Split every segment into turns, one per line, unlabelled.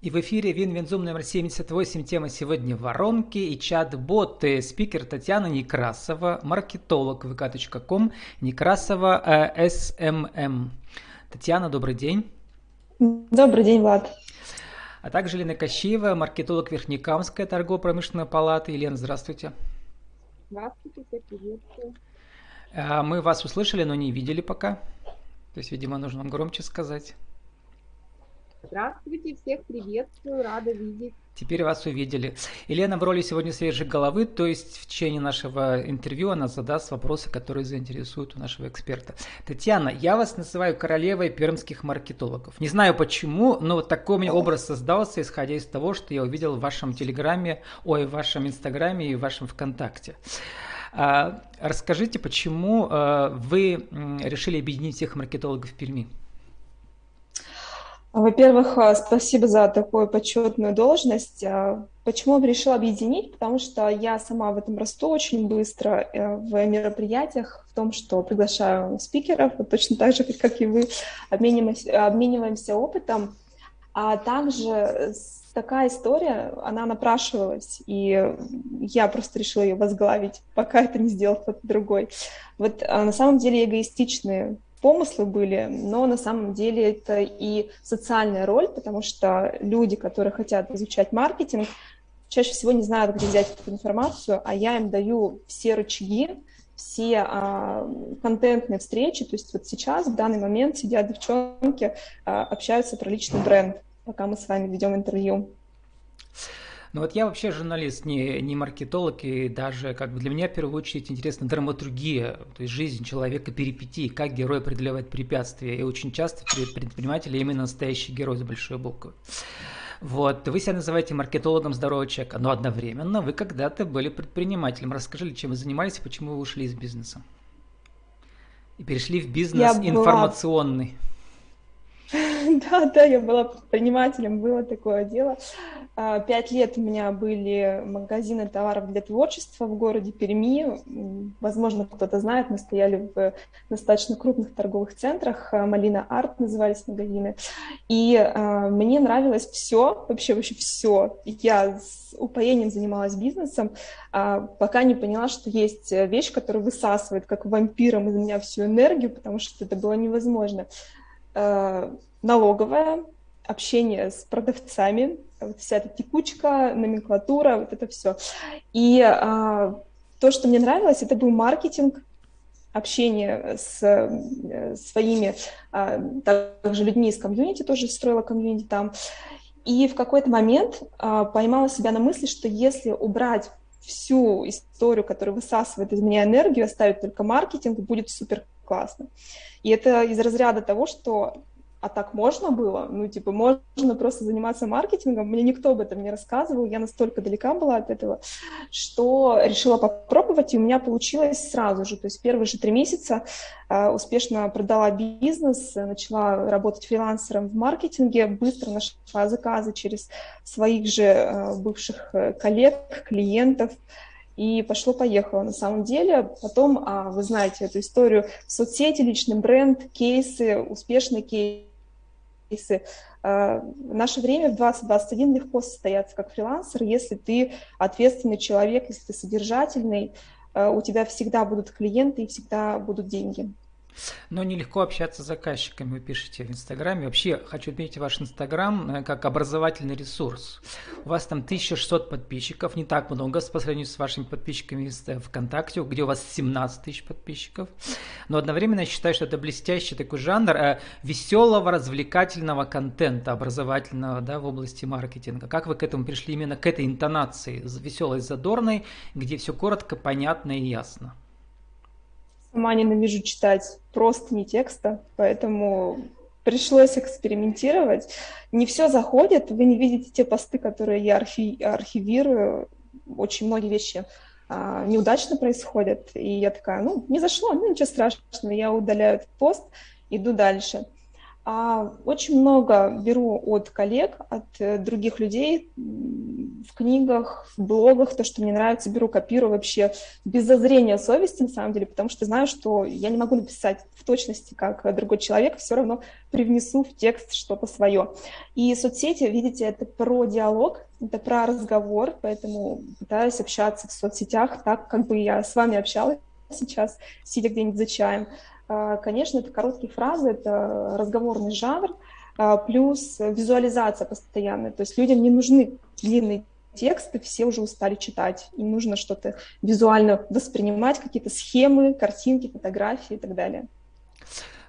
И в эфире WinWinZoom номер 78. Тема сегодня воронки и чат-боты. Спикер Татьяна Некрасова, маркетолог vk.com, Некрасова э, SMM. Татьяна, добрый день.
Добрый день, Влад.
А также Лена Кощеева, маркетолог Верхнекамской торгово-промышленной палаты. Елена, здравствуйте.
Здравствуйте, всех приветствую.
А, мы вас услышали, но не видели пока. То есть, видимо, нужно вам громче сказать.
Здравствуйте, всех приветствую, рада видеть.
Теперь вас увидели. Елена в роли сегодня свежей головы, то есть в течение нашего интервью она задаст вопросы, которые заинтересуют у нашего эксперта. Татьяна, я вас называю королевой пермских маркетологов. Не знаю почему, но вот такой у меня образ создался, исходя из того, что я увидел в вашем телеграме, ой, в вашем инстаграме и в вашем ВКонтакте. А, расскажите, почему а, вы решили объединить всех маркетологов в Перми?
Во-первых, а, спасибо за такую почетную должность. А, почему я решила объединить? Потому что я сама в этом расту очень быстро э, в мероприятиях, в том, что приглашаю спикеров, вот точно так же, как и вы, обмениваемся, обмениваемся опытом. А также такая история, она напрашивалась, и я просто решила ее возглавить, пока это не сделал кто-то другой. Вот а, на самом деле эгоистичные помыслы были, но на самом деле это и социальная роль, потому что люди, которые хотят изучать маркетинг, чаще всего не знают, где взять эту информацию, а я им даю все рычаги, все а, контентные встречи. То есть вот сейчас, в данный момент, сидят девчонки, а, общаются про личный бренд, пока мы с вами ведем интервью.
Ну вот я вообще журналист, не, не маркетолог, и даже как бы для меня в первую очередь интересна драматургия, то есть жизнь человека, перипетии, как герой преодолевает препятствия. И очень часто предприниматели именно настоящий герой с большой буквы. Вот, вы себя называете маркетологом здорового человека, но одновременно вы когда-то были предпринимателем. Расскажите, чем вы занимались и почему вы ушли из бизнеса? И перешли в бизнес я информационный. Была
Да, да, я была предпринимателем, было такое дело. А, пять лет у меня были магазины товаров для творчества в городе Перми. Возможно, кто-то знает, мы стояли в достаточно крупных торговых центрах. А, Малина Арт назывались магазины. И э, мне нравилось все, вообще вообще все. Я с упоением занималась бизнесом, э, пока не поняла, что есть вещь, которая высасывает, как вампиром из меня всю энергию, потому что это было невозможно. Э, налоговая, общение с продавцами, вот вся эта текучка, номенклатура, вот это все. И а, то, что мне нравилось, это был маркетинг, общение с э, своими а, также людьми из комьюнити, тоже строила комьюнити там. И в какой-то момент а, поймала себя на мысли, что если убрать всю историю, которая высасывает из меня энергию, оставить только маркетинг, будет супер классно. И это из разряда того, что а так можно было? Ну, типа, можно просто заниматься маркетингом. Мне никто об этом не рассказывал, я настолько далека была от этого, что решила попробовать, и у меня получилось сразу же. То есть первые же три месяца э, успешно продала бизнес, начала работать фрилансером в маркетинге, быстро нашла заказы через своих же э, бывших э, коллег, клиентов, и пошло-поехало на самом деле. Потом, а, вы знаете эту историю, соцсети, личный бренд, кейсы, успешные кейсы. А, в наше время в 2021 легко состояться как фрилансер, если ты ответственный человек, если ты содержательный, а, у тебя всегда будут клиенты и всегда будут деньги.
Но нелегко общаться с заказчиками, вы пишете в Инстаграме. Вообще, хочу отметить ваш Инстаграм э, как образовательный ресурс. У вас там 1600 подписчиков, не так много по сравнению с вашими подписчиками в ВКонтакте, где у вас 17 тысяч подписчиков. Но одновременно я считаю, что это блестящий такой жанр э, веселого, развлекательного контента, образовательного да, в области маркетинга. Как вы к этому пришли именно к этой интонации, веселой, задорной, где все коротко, понятно и ясно?
Сама ненавижу читать просто не текста, поэтому пришлось экспериментировать. Не все заходит, вы не видите те посты, которые я архи архивирую. Очень многие вещи а, неудачно происходят. И я такая, ну, не зашло, ну, ничего страшного, я удаляю этот пост, иду дальше. А очень много беру от коллег, от э, других людей, в книгах, в блогах, то, что мне нравится, беру, копирую вообще без зазрения совести, на самом деле, потому что знаю, что я не могу написать в точности, как другой человек, все равно привнесу в текст что-то свое. И соцсети, видите, это про диалог, это про разговор, поэтому пытаюсь общаться в соцсетях так, как бы я с вами общалась сейчас, сидя где-нибудь за чаем. А, конечно, это короткие фразы, это разговорный жанр, а, плюс визуализация постоянная. То есть людям не нужны длинные тексты, все уже устали читать. Им нужно что-то визуально воспринимать, какие-то схемы, картинки, фотографии и так далее.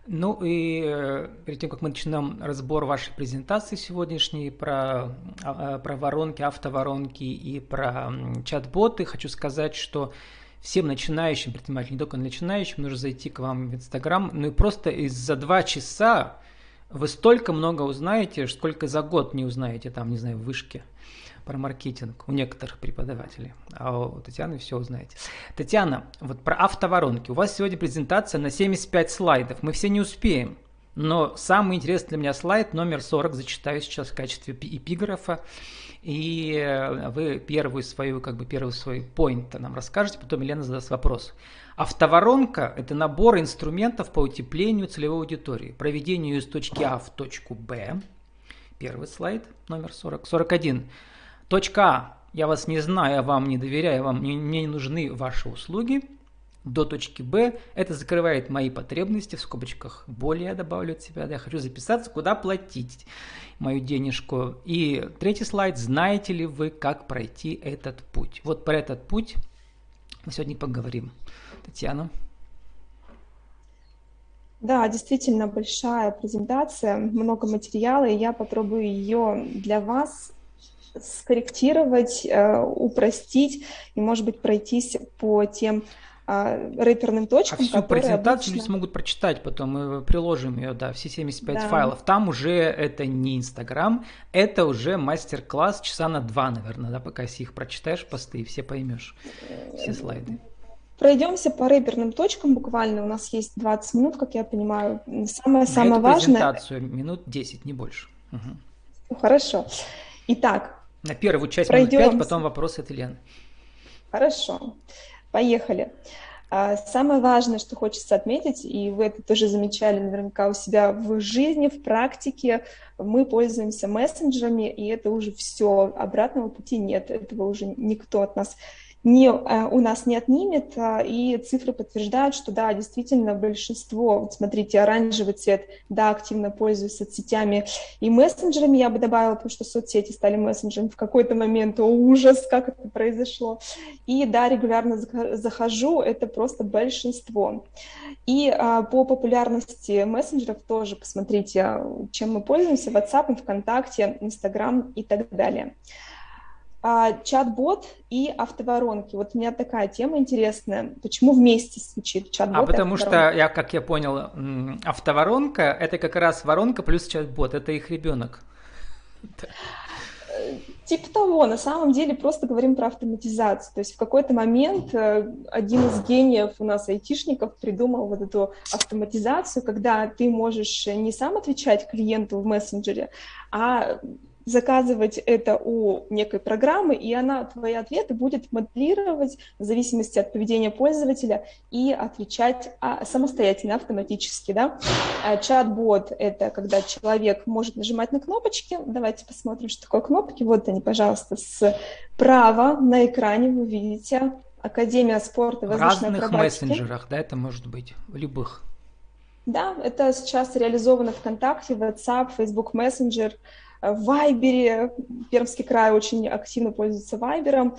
Ну и э, перед тем, как мы начнем разбор вашей презентации сегодняшней про, а, про воронки, автоворонки и про чат-боты, хочу сказать, что всем начинающим предпринимателям, не только начинающим, нужно зайти к вам в Инстаграм, ну и просто из за два часа вы столько много узнаете, сколько за год не узнаете там, не знаю, в вышке про маркетинг у некоторых преподавателей, а у Татьяны все узнаете. Татьяна, вот про автоворонки. У вас сегодня презентация на 75 слайдов. Мы все не успеем. Но самый интересный для меня слайд номер 40 зачитаю сейчас в качестве эпиграфа. И э, вы первую свою, как бы первый свой point нам расскажете, потом Елена задаст вопрос. Автоворонка – это набор инструментов по утеплению целевой аудитории, проведению из точки А в точку Б. Первый слайд, номер 40. 41. Точка А. Я вас не знаю, я вам не доверяю, вам не, мне не нужны ваши услуги. До точки Б. Это закрывает мои потребности, в скобочках более я добавлю от себя. Я хочу записаться, куда платить мою денежку. И третий слайд. Знаете ли вы, как пройти этот путь? Вот про этот путь мы сегодня поговорим. Татьяна.
Да, действительно большая презентация, много материала, и я попробую ее для вас скорректировать, э, упростить и, может быть, пройтись по тем рэперным точкам.
А всю презентацию обычно... смогут прочитать потом, мы приложим ее, да, все 75 да. файлов. Там уже это не Инстаграм, это уже мастер-класс часа на два, наверное, да, пока если их прочитаешь посты, и все поймешь, все слайды.
Пройдемся по рэперным точкам буквально. У нас есть 20 минут, как я понимаю. Самое-самое важное...
презентацию минут 10, не больше.
Угу. Хорошо. Итак.
На первую часть пройдемся. минут 5, потом вопросы от Елены.
Хорошо. Поехали. А, самое важное, что хочется отметить, и вы это тоже замечали наверняка у себя в жизни, в практике, мы пользуемся мессенджерами, и это уже все, обратного пути нет, этого уже никто от нас не, э, у нас не отнимет, а, и цифры подтверждают, что да, действительно большинство, вот смотрите, оранжевый цвет, да, активно пользуюсь соцсетями и мессенджерами, я бы добавила, потому что соцсети стали мессенджерами в какой-то момент, о, ужас, как это произошло, и да, регулярно захожу, это просто большинство. И а, по популярности мессенджеров тоже посмотрите, чем мы пользуемся, WhatsApp, ВКонтакте, Instagram и так далее а, чат-бот и автоворонки. Вот у меня такая тема интересная. Почему вместе звучит чат-бот?
А потому что, я, как я понял, автоворонка – это как раз воронка плюс чат-бот. Это их ребенок.
Типа того, на самом деле просто говорим про автоматизацию. То есть в какой-то момент э, один из гениев у нас айтишников придумал вот эту автоматизацию, когда ты можешь не сам отвечать клиенту в мессенджере, а заказывать это у некой программы, и она твои ответы будет моделировать в зависимости от поведения пользователя и отвечать а, самостоятельно, автоматически. Да? А чат-бот — это когда человек может нажимать на кнопочки. Давайте посмотрим, что такое кнопки. Вот они, пожалуйста, справа на экране вы видите Академия спорта
В разных мессенджерах, да, это может быть, в любых.
Да, это сейчас реализовано ВКонтакте, WhatsApp, Facebook Messenger — в Вайбере, Пермский край очень активно пользуется Вайбером,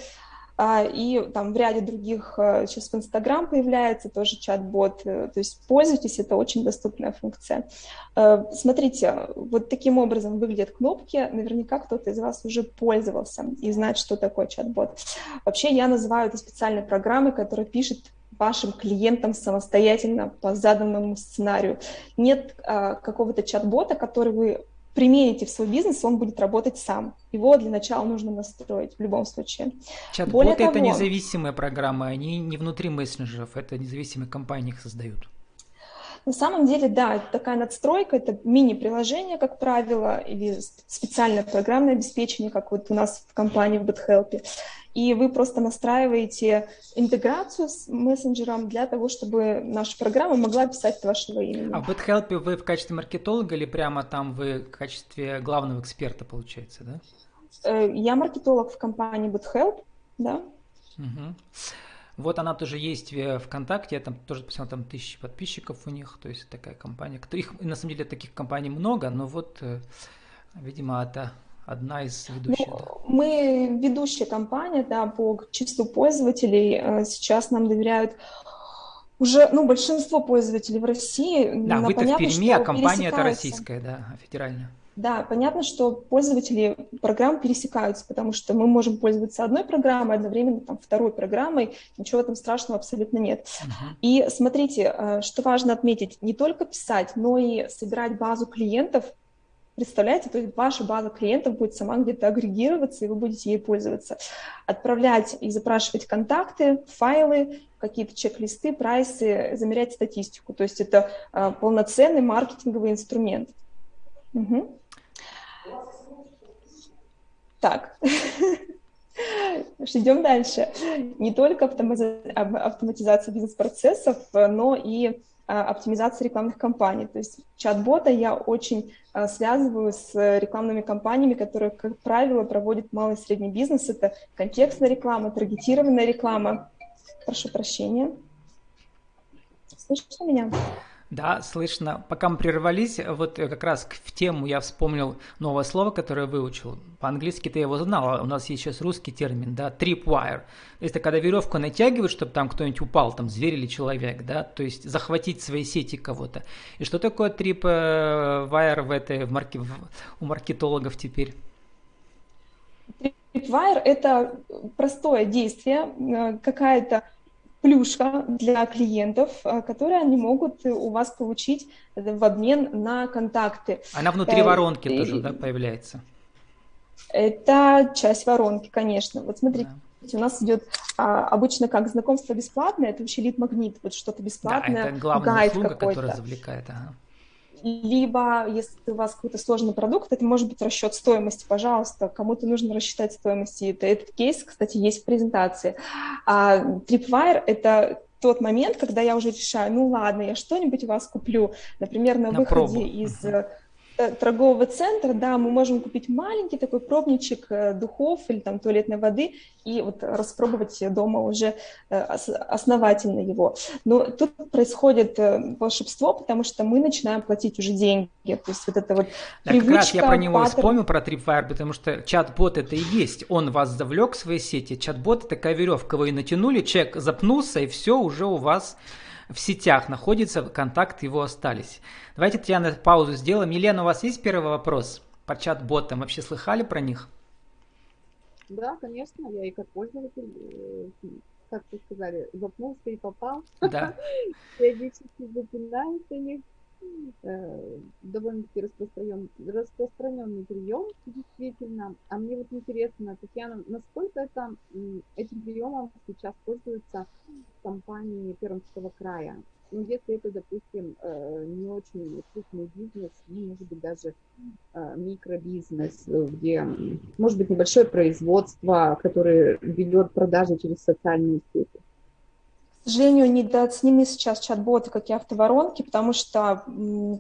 а, и там в ряде других а, сейчас в Инстаграм появляется тоже чат-бот, э, то есть пользуйтесь, это очень доступная функция. Э, смотрите, вот таким образом выглядят кнопки, наверняка кто-то из вас уже пользовался и знает, что такое чат-бот. Вообще я называю это специальной программой, которая пишет вашим клиентам самостоятельно по заданному сценарию. Нет а, какого-то чат-бота, который вы примените в свой бизнес, он будет работать сам. Его для начала нужно настроить в любом случае.
Чат-боты это независимые программы, они не внутри мессенджеров, это независимые компании их создают.
На самом деле, да, это такая надстройка, это мини-приложение, как правило, или специальное программное обеспечение, как вот у нас в компании в BitHelp. И вы просто настраиваете интеграцию с мессенджером для того, чтобы наша программа могла писать от вашего имени.
А в BitHelp вы в качестве маркетолога или прямо там вы в качестве главного эксперта, получается, да?
Э, я маркетолог в компании BitHelp, да.
Угу. Вот она тоже есть в ВКонтакте, я там тоже посмотрел, там тысячи подписчиков у них, то есть такая компания. Их, на самом деле таких компаний много, но вот, э, видимо, это одна из ведущих. Ну,
мы ведущая компания, да, по числу пользователей. Э, сейчас нам доверяют уже, ну, большинство пользователей в России.
Да, вы-то в Перми, а компания это российская, да, федеральная.
Да, понятно, что пользователи программ пересекаются, потому что мы можем пользоваться одной программой, одновременно там, второй программой, ничего этом страшного абсолютно нет. Uh-huh. И смотрите, э, что важно отметить, не только писать, но и собирать базу клиентов, Представляете, то есть ваша база клиентов будет сама где-то агрегироваться, и вы будете ей пользоваться. Отправлять и запрашивать контакты, файлы, какие-то чек-листы, прайсы, замерять статистику. То есть это а, полноценный маркетинговый инструмент. Угу. Так, идем дальше. Не только автоматизация бизнес-процессов, но и а, оптимизация рекламных кампаний. То есть чат-бота я очень а, связываю с рекламными кампаниями, которые, как правило, проводит малый и средний бизнес. Это контекстная реклама, таргетированная реклама. Прошу прощения. Слышно меня?
Да, слышно. Пока мы прервались, вот как раз в тему я вспомнил новое слово, которое выучил. По-английски ты его знал, а у нас есть сейчас русский термин, да, tripwire. Это когда веревку натягивают, чтобы там кто-нибудь упал, там зверь или человек, да, то есть захватить свои сети кого-то. И что такое tripwire в этой, в марке, в, у маркетологов теперь?
Tripwire – это простое действие, э, какая-то плюшка для клиентов, э, которые они могут у вас получить в обмен на контакты.
Она внутри э, воронки и, тоже да, появляется?
Это часть воронки, конечно. Вот смотрите, да. у нас идет а, обычно как знакомство бесплатное, это вообще лид-магнит, вот что-то бесплатное,
да, это главная гайд услуга, которая завлекает. Ага
либо если у вас какой-то сложный продукт, это может быть расчет стоимости, пожалуйста, кому-то нужно рассчитать стоимость, это, этот кейс, кстати, есть в презентации. А Tripwire — это тот момент, когда я уже решаю, ну ладно, я что-нибудь у вас куплю, например, на, на выходе пробу. из uh-huh торгового центра, да, мы можем купить маленький такой пробничек э, духов или там туалетной воды и вот распробовать дома уже э, основательно его. Но тут происходит волшебство, потому что мы начинаем платить уже деньги. То есть вот это вот
да, привычка, как раз я про него паттерн... вспомнил, про Tripwire, потому что чат-бот это и есть. Он вас завлек в свои сети. Чат-бот такая веревка, вы ее натянули, человек запнулся, и все уже у вас в сетях находится, контакты его остались. Давайте, Татьяна, паузу сделаем. Елена, у вас есть первый вопрос по чат-ботам? Вообще слыхали про них?
Да, конечно, я и как пользователь, э, как вы сказали, запнулся и попал.
Да.
Периодически запинаюсь о них. Э, довольно-таки распространен, распространенный прием, действительно. А мне вот интересно, Татьяна, насколько это, этим приемом сейчас пользуются компании Пермского края? Ну, если это, допустим, э, не очень крупный бизнес, ну, может быть, даже э, микробизнес, где, может быть, небольшое производство, которое ведет продажи через социальные сети
сожалению, недооценены сейчас чат-боты, как и автоворонки, потому что,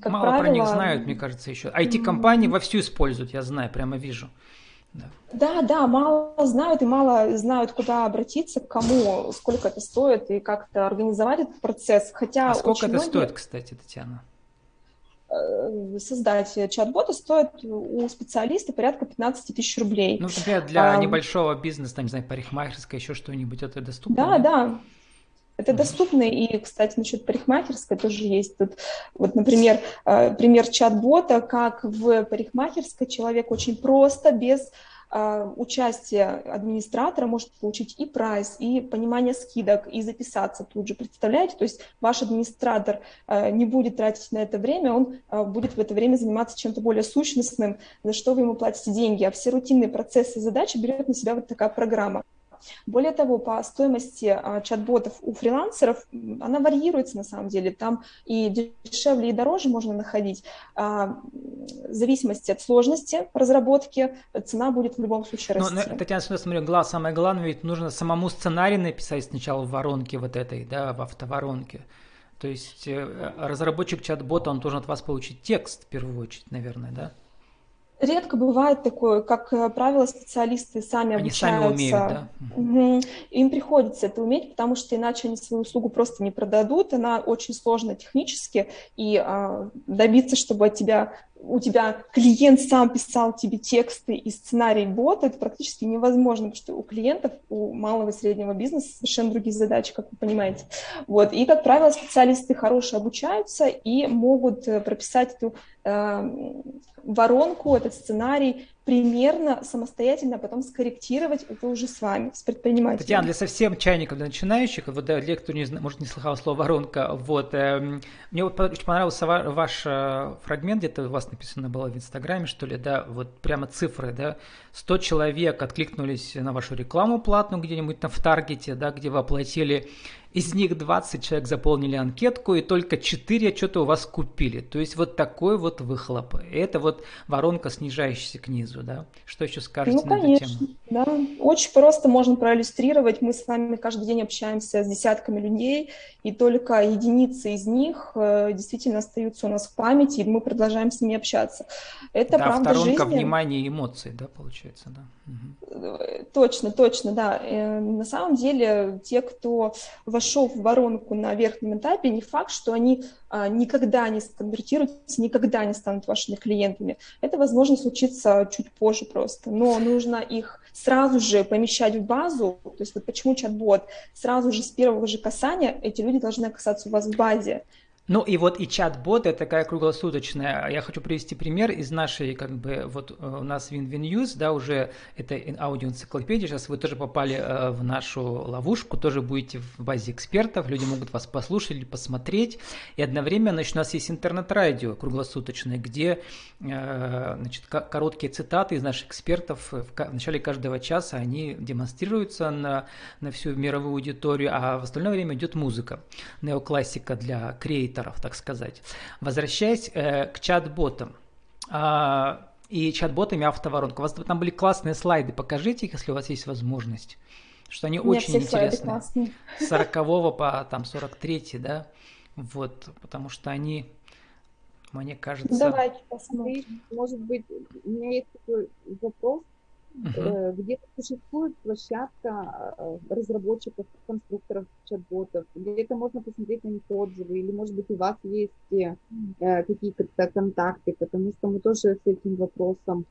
как
Мало
правило...
про них знают, мне кажется, еще. IT-компании вовсю используют, я знаю, прямо вижу.
Да. да, да, мало знают и мало знают, куда обратиться, к кому, сколько это стоит и как то организовать этот процесс. Хотя
а сколько это
многие...
стоит, кстати, Татьяна?
Э, создать чат-бота стоит у специалиста порядка 15 тысяч рублей.
Ну, например, для а, небольшого бизнеса, там, не знаю, парикмахерская, еще что-нибудь, это доступно?
Да, да, это доступно, и, кстати, насчет парикмахерской тоже есть тут, вот, например, э, пример чат-бота, как в парикмахерской человек очень просто, без э, участия администратора может получить и прайс, и понимание скидок, и записаться тут же, представляете? То есть ваш администратор э, не будет тратить на это время, он будет в это время заниматься чем-то более сущностным, за что вы ему платите деньги, а все рутинные процессы и задачи берет на себя вот такая программа. Более того, по стоимости а, чат-ботов у фрилансеров она варьируется на самом деле. Там и дешевле, и дороже можно находить. А, в зависимости от сложности разработки цена будет в любом случае расти.
Но, Татьяна, смотрю, глаз, самое главное, ведь нужно самому сценарий написать сначала в воронке вот этой, да, в автоворонке. То есть э, разработчик чат-бота, он должен от вас получить текст в первую очередь, наверное, да?
Редко бывает такое, как э, правило, специалисты сами они обучаются. Сами умеют, да? Угу. Им приходится это уметь, потому что иначе они свою услугу просто не продадут. Она очень сложна технически, и а, добиться, чтобы от тебя у тебя клиент сам писал тебе тексты и сценарий бота, это практически невозможно, потому что у клиентов, у малого и среднего бизнеса совершенно другие задачи, как вы понимаете. Вот. И, как правило, специалисты хорошие обучаются и могут э, прописать эту э, воронку, этот сценарий примерно самостоятельно, а потом скорректировать это уже с вами, с предпринимателем.
Татьяна, для совсем чайников, для начинающих, вот для кто не, может не слыхал слово воронка, вот, э, мне вот очень понравился ваш э, фрагмент, где-то у вас написано было в Инстаграме, что ли, да, вот прямо цифры, да, 100 человек откликнулись на вашу рекламу платную где-нибудь там в Таргете, да, где вы оплатили из них 20 человек заполнили анкетку, и только 4 что-то у вас купили. То есть вот такой вот выхлоп. Это вот воронка, снижающаяся к низу, да? Что еще скажете
ну, на конечно, эту тему? Да, очень просто можно проиллюстрировать. Мы с вами каждый день общаемся с десятками людей, и только единицы из них э, действительно остаются у нас в памяти, и мы продолжаем с ними общаться. Это
да,
правда
сторонка
жизни.
внимания и эмоций, да, получается, да.
Угу. Точно, точно, да. Э, на самом деле, те, кто вошел в воронку на верхнем этапе, не факт, что они а, никогда не сконвертируются, никогда не станут вашими клиентами. Это, возможно, случится чуть позже просто, но нужно их сразу же помещать в базу, то есть вот почему чат-бот, сразу же с первого же касания эти люди должны оказаться у вас в базе.
Ну и вот и чат-бот это такая круглосуточная. Я хочу привести пример из нашей, как бы, вот э, у нас WinWin News, да, уже это аудиоэнциклопедия, сейчас вы тоже попали э, в нашу ловушку, тоже будете в базе экспертов, люди могут вас послушать или посмотреть, и одновременно, значит, у нас есть интернет-радио круглосуточное, где, э, значит, короткие цитаты из наших экспертов. В начале каждого часа, они демонстрируются на, на всю мировую аудиторию, а в остальное время идет музыка, неоклассика для креатора авторов, так сказать. Возвращаясь э, к чат-ботам. Э, и чат-ботами автоворонка. У вас там были классные слайды. Покажите их, если у вас есть возможность. Что они Нет, очень интересные. С 40 по там 43, да? Вот, потому что они, мне кажется...
Давайте посмотрим. Может быть, у меня есть такой вопрос Uh-huh. Где-то существует площадка э, разработчиков, конструкторов чат-ботов, где-то можно посмотреть на них отзывы, или, может быть, у вас есть э, какие-то контакты, потому что мы тоже с этим вопросом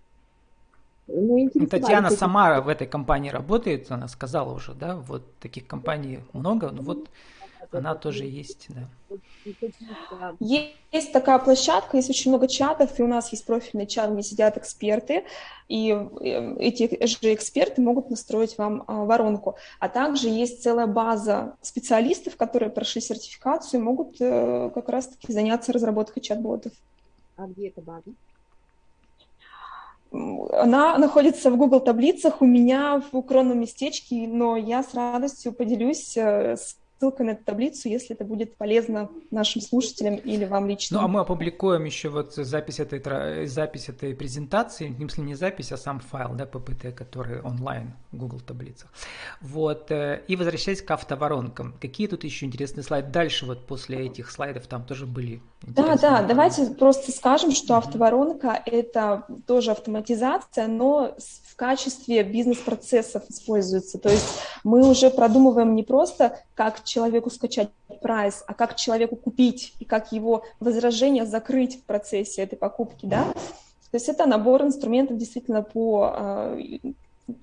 ну, Татьяна сама в этой компании работает, она сказала уже, да, вот таких компаний много, ну вот она тоже есть, да.
Есть такая площадка, есть очень много чатов, и у нас есть профильный чат, где сидят эксперты, и эти же эксперты могут настроить вам а, воронку. А также есть целая база специалистов, которые прошли сертификацию и могут э, как раз-таки заняться разработкой чат-ботов.
А где эта база?
Она находится в Google таблицах у меня в укромном местечке, но я с радостью поделюсь э, с ссылка на эту таблицу, если это будет полезно нашим слушателям или вам лично.
Ну, а мы опубликуем еще вот запись этой, запись этой презентации, в смысле не запись, а сам файл, да, PPT, который онлайн в Google таблицах. Вот, э, и возвращаясь к автоворонкам, какие тут еще интересные слайды? Дальше вот после этих слайдов там тоже были
Да, да, давайте просто скажем, что автоворонка – это тоже автоматизация, но в качестве бизнес-процессов используется. То есть мы уже продумываем не просто, как человеку скачать прайс, а как человеку купить и как его возражение закрыть в процессе этой покупки, да. То есть это набор инструментов действительно по э,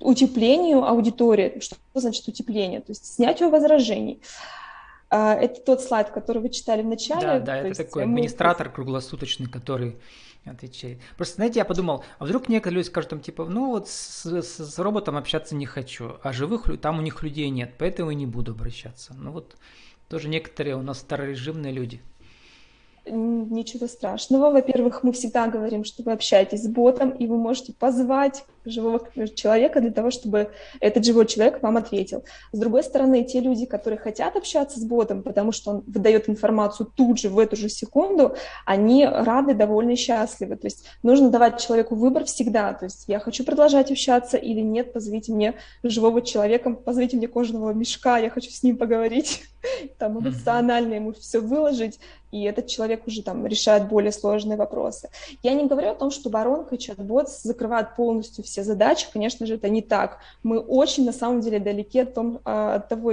утеплению аудитории. Что значит утепление? То есть снятию возражений. Э, это тот слайд, который вы читали в начале.
Да, да, это такой администратор мы... круглосуточный, который отвечает. Просто, знаете, я подумал, а вдруг некоторые люди скажут там, типа, ну вот с, с, с роботом общаться не хочу, а живых там у них людей нет, поэтому и не буду обращаться. Ну вот тоже некоторые у нас старорежимные люди.
Ничего страшного. Во-первых, мы всегда говорим, что вы общаетесь с ботом, и вы можете позвать живого человека для того, чтобы этот живой человек вам ответил. С другой стороны, те люди, которые хотят общаться с ботом, потому что он выдает информацию тут же, в эту же секунду, они рады, довольны счастливы. То есть нужно давать человеку выбор всегда. То есть я хочу продолжать общаться или нет, позовите мне живого человека, позовите мне кожаного мешка, я хочу с ним поговорить, там эмоционально ему все выложить, и этот человек уже там решает более сложные вопросы. Я не говорю о том, что воронка и чат-бот закрывают полностью все задачи, конечно же, это не так. Мы очень, на самом деле, далеки от, том, а, от, того,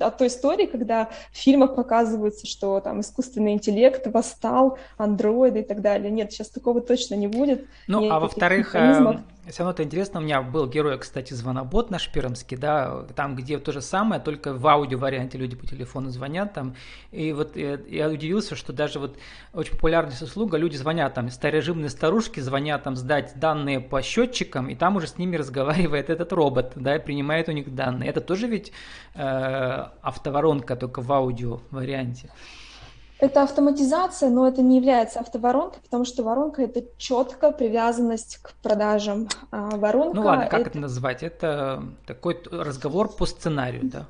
от той истории, когда в фильмах показывается, что там искусственный интеллект восстал, андроиды и так далее. Нет, сейчас такого точно не будет.
Ну, Нет а во-вторых, механизмов все равно это интересно. У меня был герой, кстати, звонобот наш пермский, да, там, где то же самое, только в аудио варианте люди по телефону звонят там. И вот я, я удивился, что даже вот очень популярная услуга, люди звонят там, старорежимные старушки звонят там сдать данные по счетчикам, и там уже с ними разговаривает этот робот, да, и принимает у них данные. Это тоже ведь э, автоворонка, только в аудио варианте.
Это автоматизация, но это не является автоворонкой, потому что воронка это четкая привязанность к продажам. А воронка
ну ладно, как это, это назвать? Это такой разговор по сценарию, да?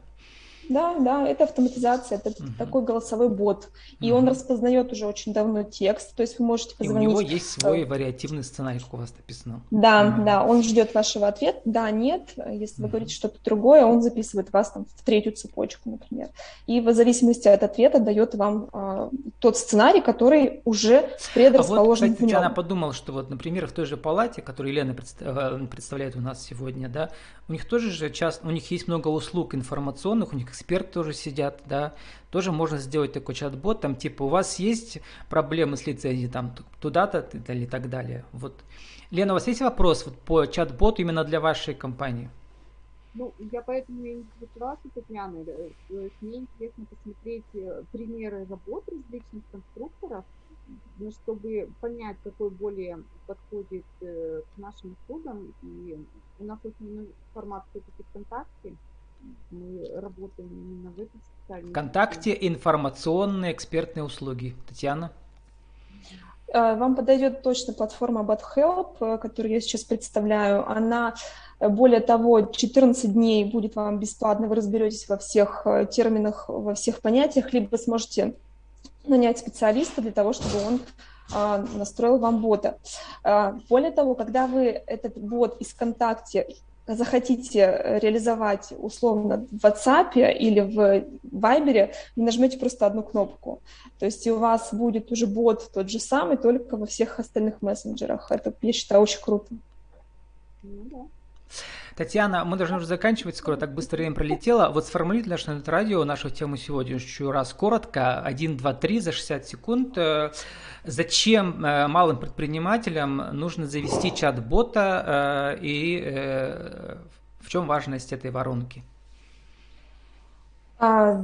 Да, да, это автоматизация, это угу. такой голосовой бот. И угу. он распознает уже очень давно текст, то есть вы можете позвонить.
И у него есть свой вариативный сценарий, как у вас написано.
Да, угу. да, он ждет вашего ответа, да, нет. Если вы говорите что-то другое, он записывает вас там в третью цепочку, например. И в зависимости от ответа дает вам а, тот сценарий, который уже предрасположен
а вот, кстати, в нем. подумал, что вот, например, в той же палате, которую Елена э, представляет у нас сегодня, да, у них тоже же часто, у них есть много услуг информационных, у них эксперты тоже сидят, да, тоже можно сделать такой чат-бот, там типа у вас есть проблемы с лицензией, там туда-то или так далее. Вот. Лена, у вас есть вопрос вот, по чат-боту именно для вашей компании?
Ну, я поэтому и интересовалась Татьяной. Э, мне интересно посмотреть э, примеры работ различных конструкторов, ну, чтобы понять, какой более подходит э, к нашим услугам. И у нас основной формат все-таки ВКонтакте. Мы работаем именно в этой
социальной ВКонтакте информационные экспертные услуги. Татьяна?
Э, вам подойдет точно платформа BotHelp, э, которую я сейчас представляю. Она, более того, 14 дней будет вам бесплатно, вы разберетесь во всех терминах, во всех понятиях, либо сможете нанять специалиста для того, чтобы он настроил вам бота. Более того, когда вы этот бот из ВКонтакте захотите реализовать условно в WhatsApp или в Viber, вы нажмете просто одну кнопку. То есть у вас будет уже бот тот же самый, только во всех остальных мессенджерах. Это, я считаю, очень круто.
Ну, да. Татьяна, мы должны уже заканчивать скоро, так быстро время пролетело. Вот сформулируйте наше радио, нашу тему сегодня еще раз коротко, 1, 2, 3 за 60 секунд. Э, зачем э, малым предпринимателям нужно завести чат-бота э, и в чем важность этой воронки?
А,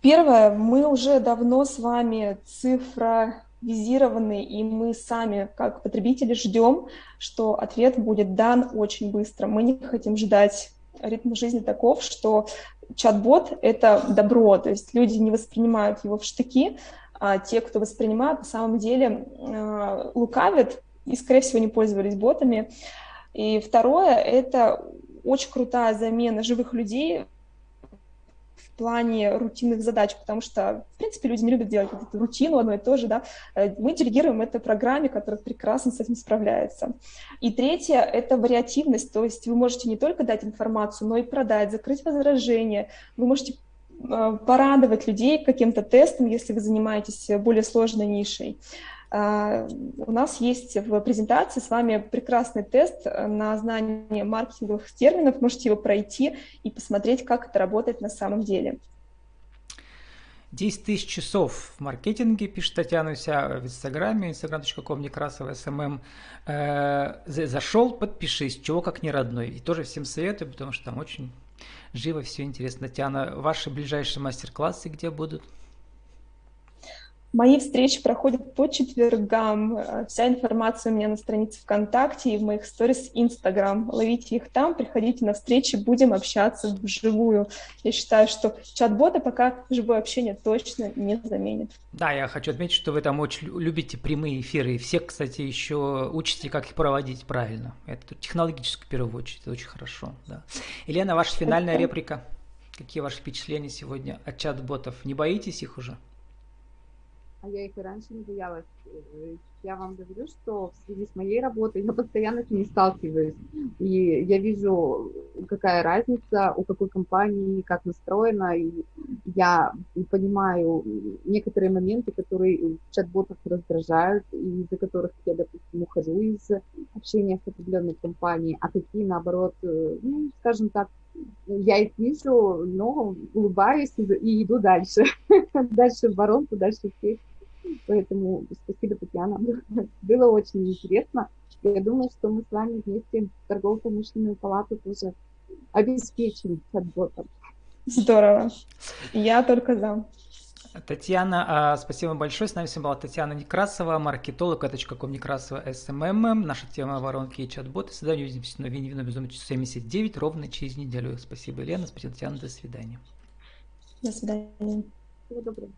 первое, мы уже давно с вами цифра визированы, и мы сами, как потребители, ждем, что ответ будет дан очень быстро. Мы не хотим ждать ритм жизни таков, что чат-бот — это добро, то есть люди не воспринимают его в штыки, а те, кто воспринимает, на самом деле э, лукавят и, скорее всего, не пользовались ботами. И второе — это очень крутая замена живых людей в плане рутинных задач, потому что, в принципе, люди не любят делать эту рутину одно и то же, да, э, мы делегируем это программе, которая прекрасно с этим справляется. И третье — это вариативность, то есть вы можете не только дать информацию, но и продать, закрыть возражения, вы можете э, порадовать людей каким-то тестом, если вы занимаетесь более сложной нишей. А, у нас есть в презентации с вами прекрасный тест на знание маркетинговых терминов. Можете его пройти и посмотреть, как это работает на самом деле.
10 тысяч часов в маркетинге, пишет Татьяна у себя в Инстаграме, instagram.com, Некрасова, SMM. Э, зашел, подпишись, чего как не родной. И тоже всем советую, потому что там очень живо все интересно. Татьяна, ваши ближайшие мастер-классы где будут?
Мои встречи проходят по четвергам. Вся информация у меня на странице ВКонтакте и в моих сторис Инстаграм. Ловите их там, приходите на встречи, будем общаться вживую. Я считаю, что чат-бота пока живое общение точно не заменит.
Да, я хочу отметить, что вы там очень любите прямые эфиры. И все, кстати, еще учите, как их проводить правильно. Это технологически в первую очередь, это очень хорошо. Да. Елена, ваша финальная реплика. Какие ваши впечатления сегодня от чат-ботов? Не боитесь их уже?
А я их и раньше не боялась. Э, я вам говорю, что в связи с моей работой я постоянно с ними сталкиваюсь. И я вижу, какая разница, у какой компании, как настроена. И я понимаю некоторые моменты, которые в чат-ботах раздражают, и из-за которых я, допустим, ухожу из общения с определенной компанией, а какие, наоборот, э, ну, скажем так, я их вижу, но улыбаюсь и, иду дальше. дальше в воронку, дальше в сеть. Поэтому спасибо, Татьяна. Было очень интересно. Я думаю, что мы с вами вместе торгово-промышленную палату тоже обеспечим чат-ботом.
Здорово. Я только за.
Татьяна, а, спасибо большое. С нами сегодня была Татьяна Некрасова, маркетолог, .com Некрасова SMM. Наша тема воронки и чат-боты. Всегда увидимся на Винни Безумно 79, ровно через неделю. Спасибо, Елена. Спасибо, Татьяна. До свидания.
До свидания.
Всего доброго.